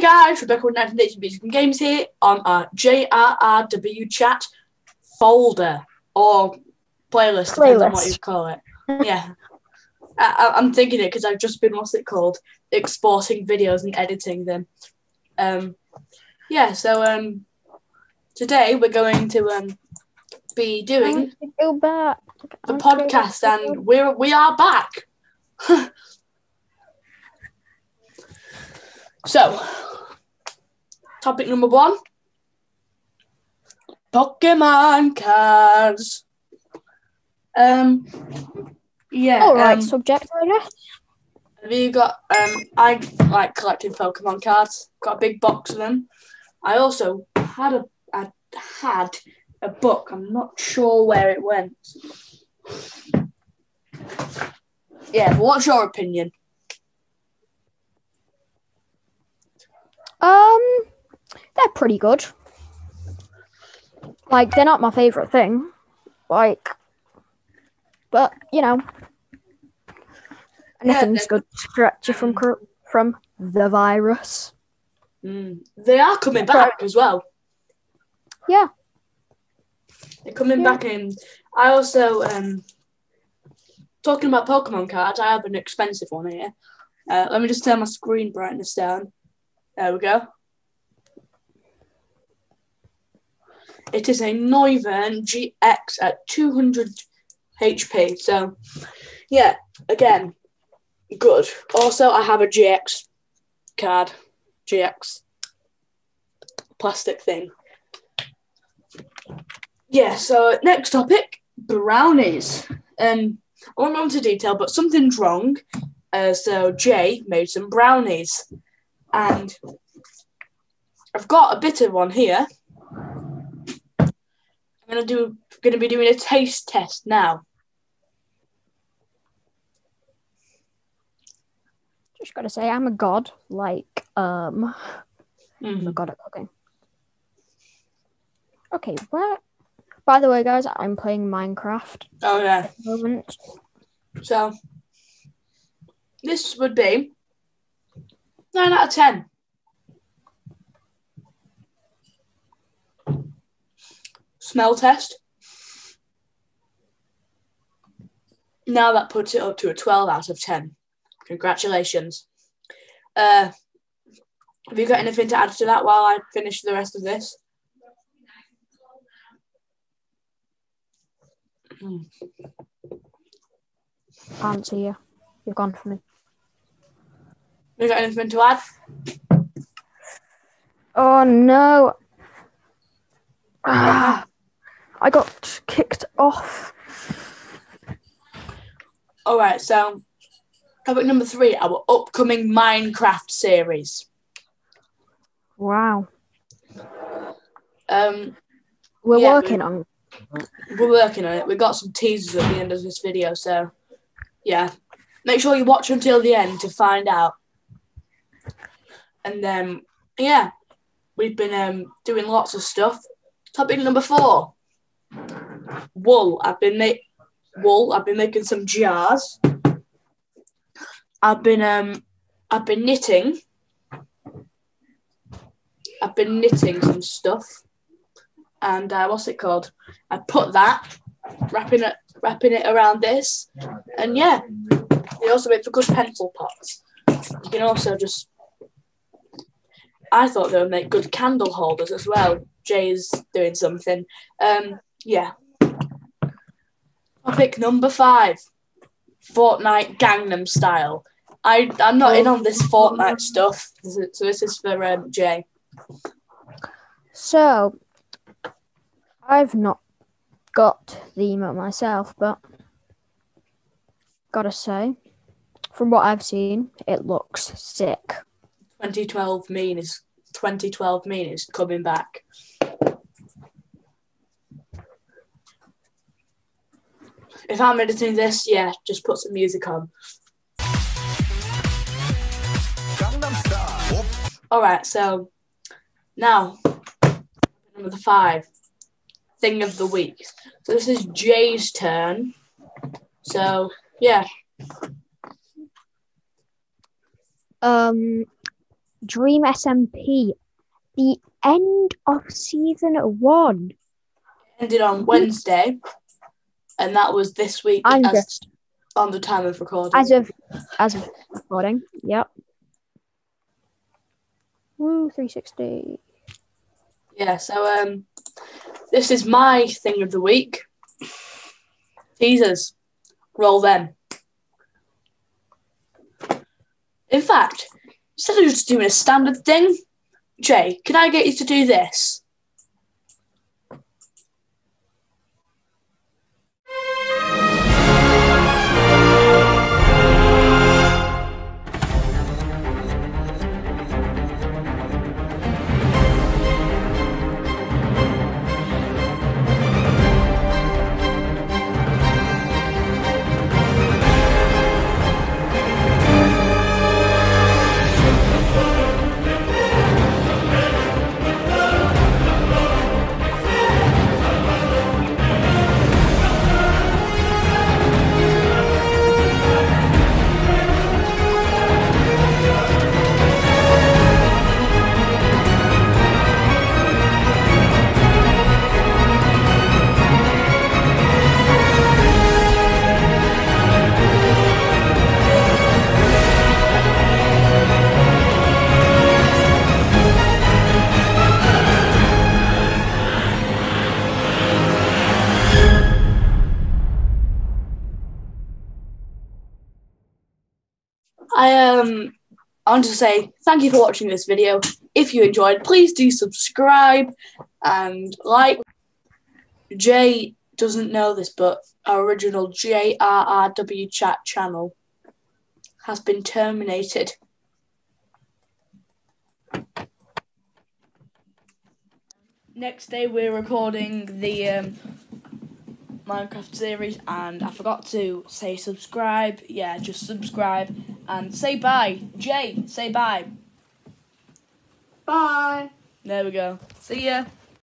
guys, Rebecca with 1980 Music and Games here on our JRRW chat folder or playlist, depends on what you call it. yeah. I, I'm thinking it because I've just been, what's it called? Exporting videos and editing them. Um, yeah, so um, today we're going to um, be doing go back. the podcast and we're we are back. so, topic number one: Pokemon cards. Um, yeah. All right, um, subject matter. have you got? Um, I like collecting Pokemon cards. Got a big box of them. I also had a I had a book. I'm not sure where it went. Yeah, what's your opinion? Um, they're pretty good. Like they're not my favorite thing. Like, but you know, anything's they're- good to protect you from from the virus. Mm. They are coming back as well. Yeah. They're coming Yeah. back in. I also um talking about Pokemon cards. I have an expensive one here. Uh, let me just turn my screen brightness down. There we go. It is a Noivern GX at 200 HP. So, yeah, again, good. Also, I have a GX card. GX plastic thing. Yeah, so next topic brownies. Um, I won't go into detail, but something's wrong. Uh, so Jay made some brownies, and I've got a bit of one here. I'm gonna do, gonna be doing a taste test now. Just gotta say, I'm a god. Like, um, I'm a Mhm. god at cooking. Okay, where? By the way, guys, I'm playing Minecraft Oh yeah. at the moment. So this would be nine out of ten. Smell test. Now that puts it up to a 12 out of 10. Congratulations. Uh, have you got anything to add to that while I finish the rest of this? Hmm. Can't see you. You've gone for me. Have you got anything to add? Oh no! Ah, I got kicked off. All right, so topic number three, our upcoming Minecraft series. Wow. Um, We're Yeah, working we- on. we're working on it. We got some teasers at the end of this video, so yeah, make sure you watch until the end to find out. And then yeah, we've been um, doing lots of stuff. Topic number four, wool. I've been make wool. I've been making some jars. I've been um, I've been knitting. I've been knitting some stuff, and uh, what's it called? I put that, wrapping it, wrapping it around this, and yeah, they also make for good pencil pots. You can also just, I thought they would make good candle holders as well. Jay's doing something. Um, yeah. Topic number five: Fortnite Gangnam Style. I I'm not in on this Fortnite stuff, so this is for um, Jay. So, I've not got the emote myself, but gotta say, from what I've seen, it looks sick. 2012 mean is 2012 mean is coming back. If I'm editing this, yeah, just put some music on. All right, so now number five, thing of the week. So this is Jay's turn. So yeah, Um, Dream SMP, the end of season one. Ended on Wednesday, and that was this week as, on the time of recording. as of as of recording. Yep. Woo, 360. Yeah, so um, this is my thing of the week. Teasers, roll them. In fact, instead of just doing a standard thing, Jay, can I get you to do this? I um I want to say thank you for watching this video. If you enjoyed, please do subscribe and like. Jay doesn't know this, but our original JRRW chat channel has been terminated. Next day, we're recording the um, Minecraft series, and I forgot to say subscribe. Yeah, just subscribe and say bye. Jay, say bye. Bye. There we go. See ya.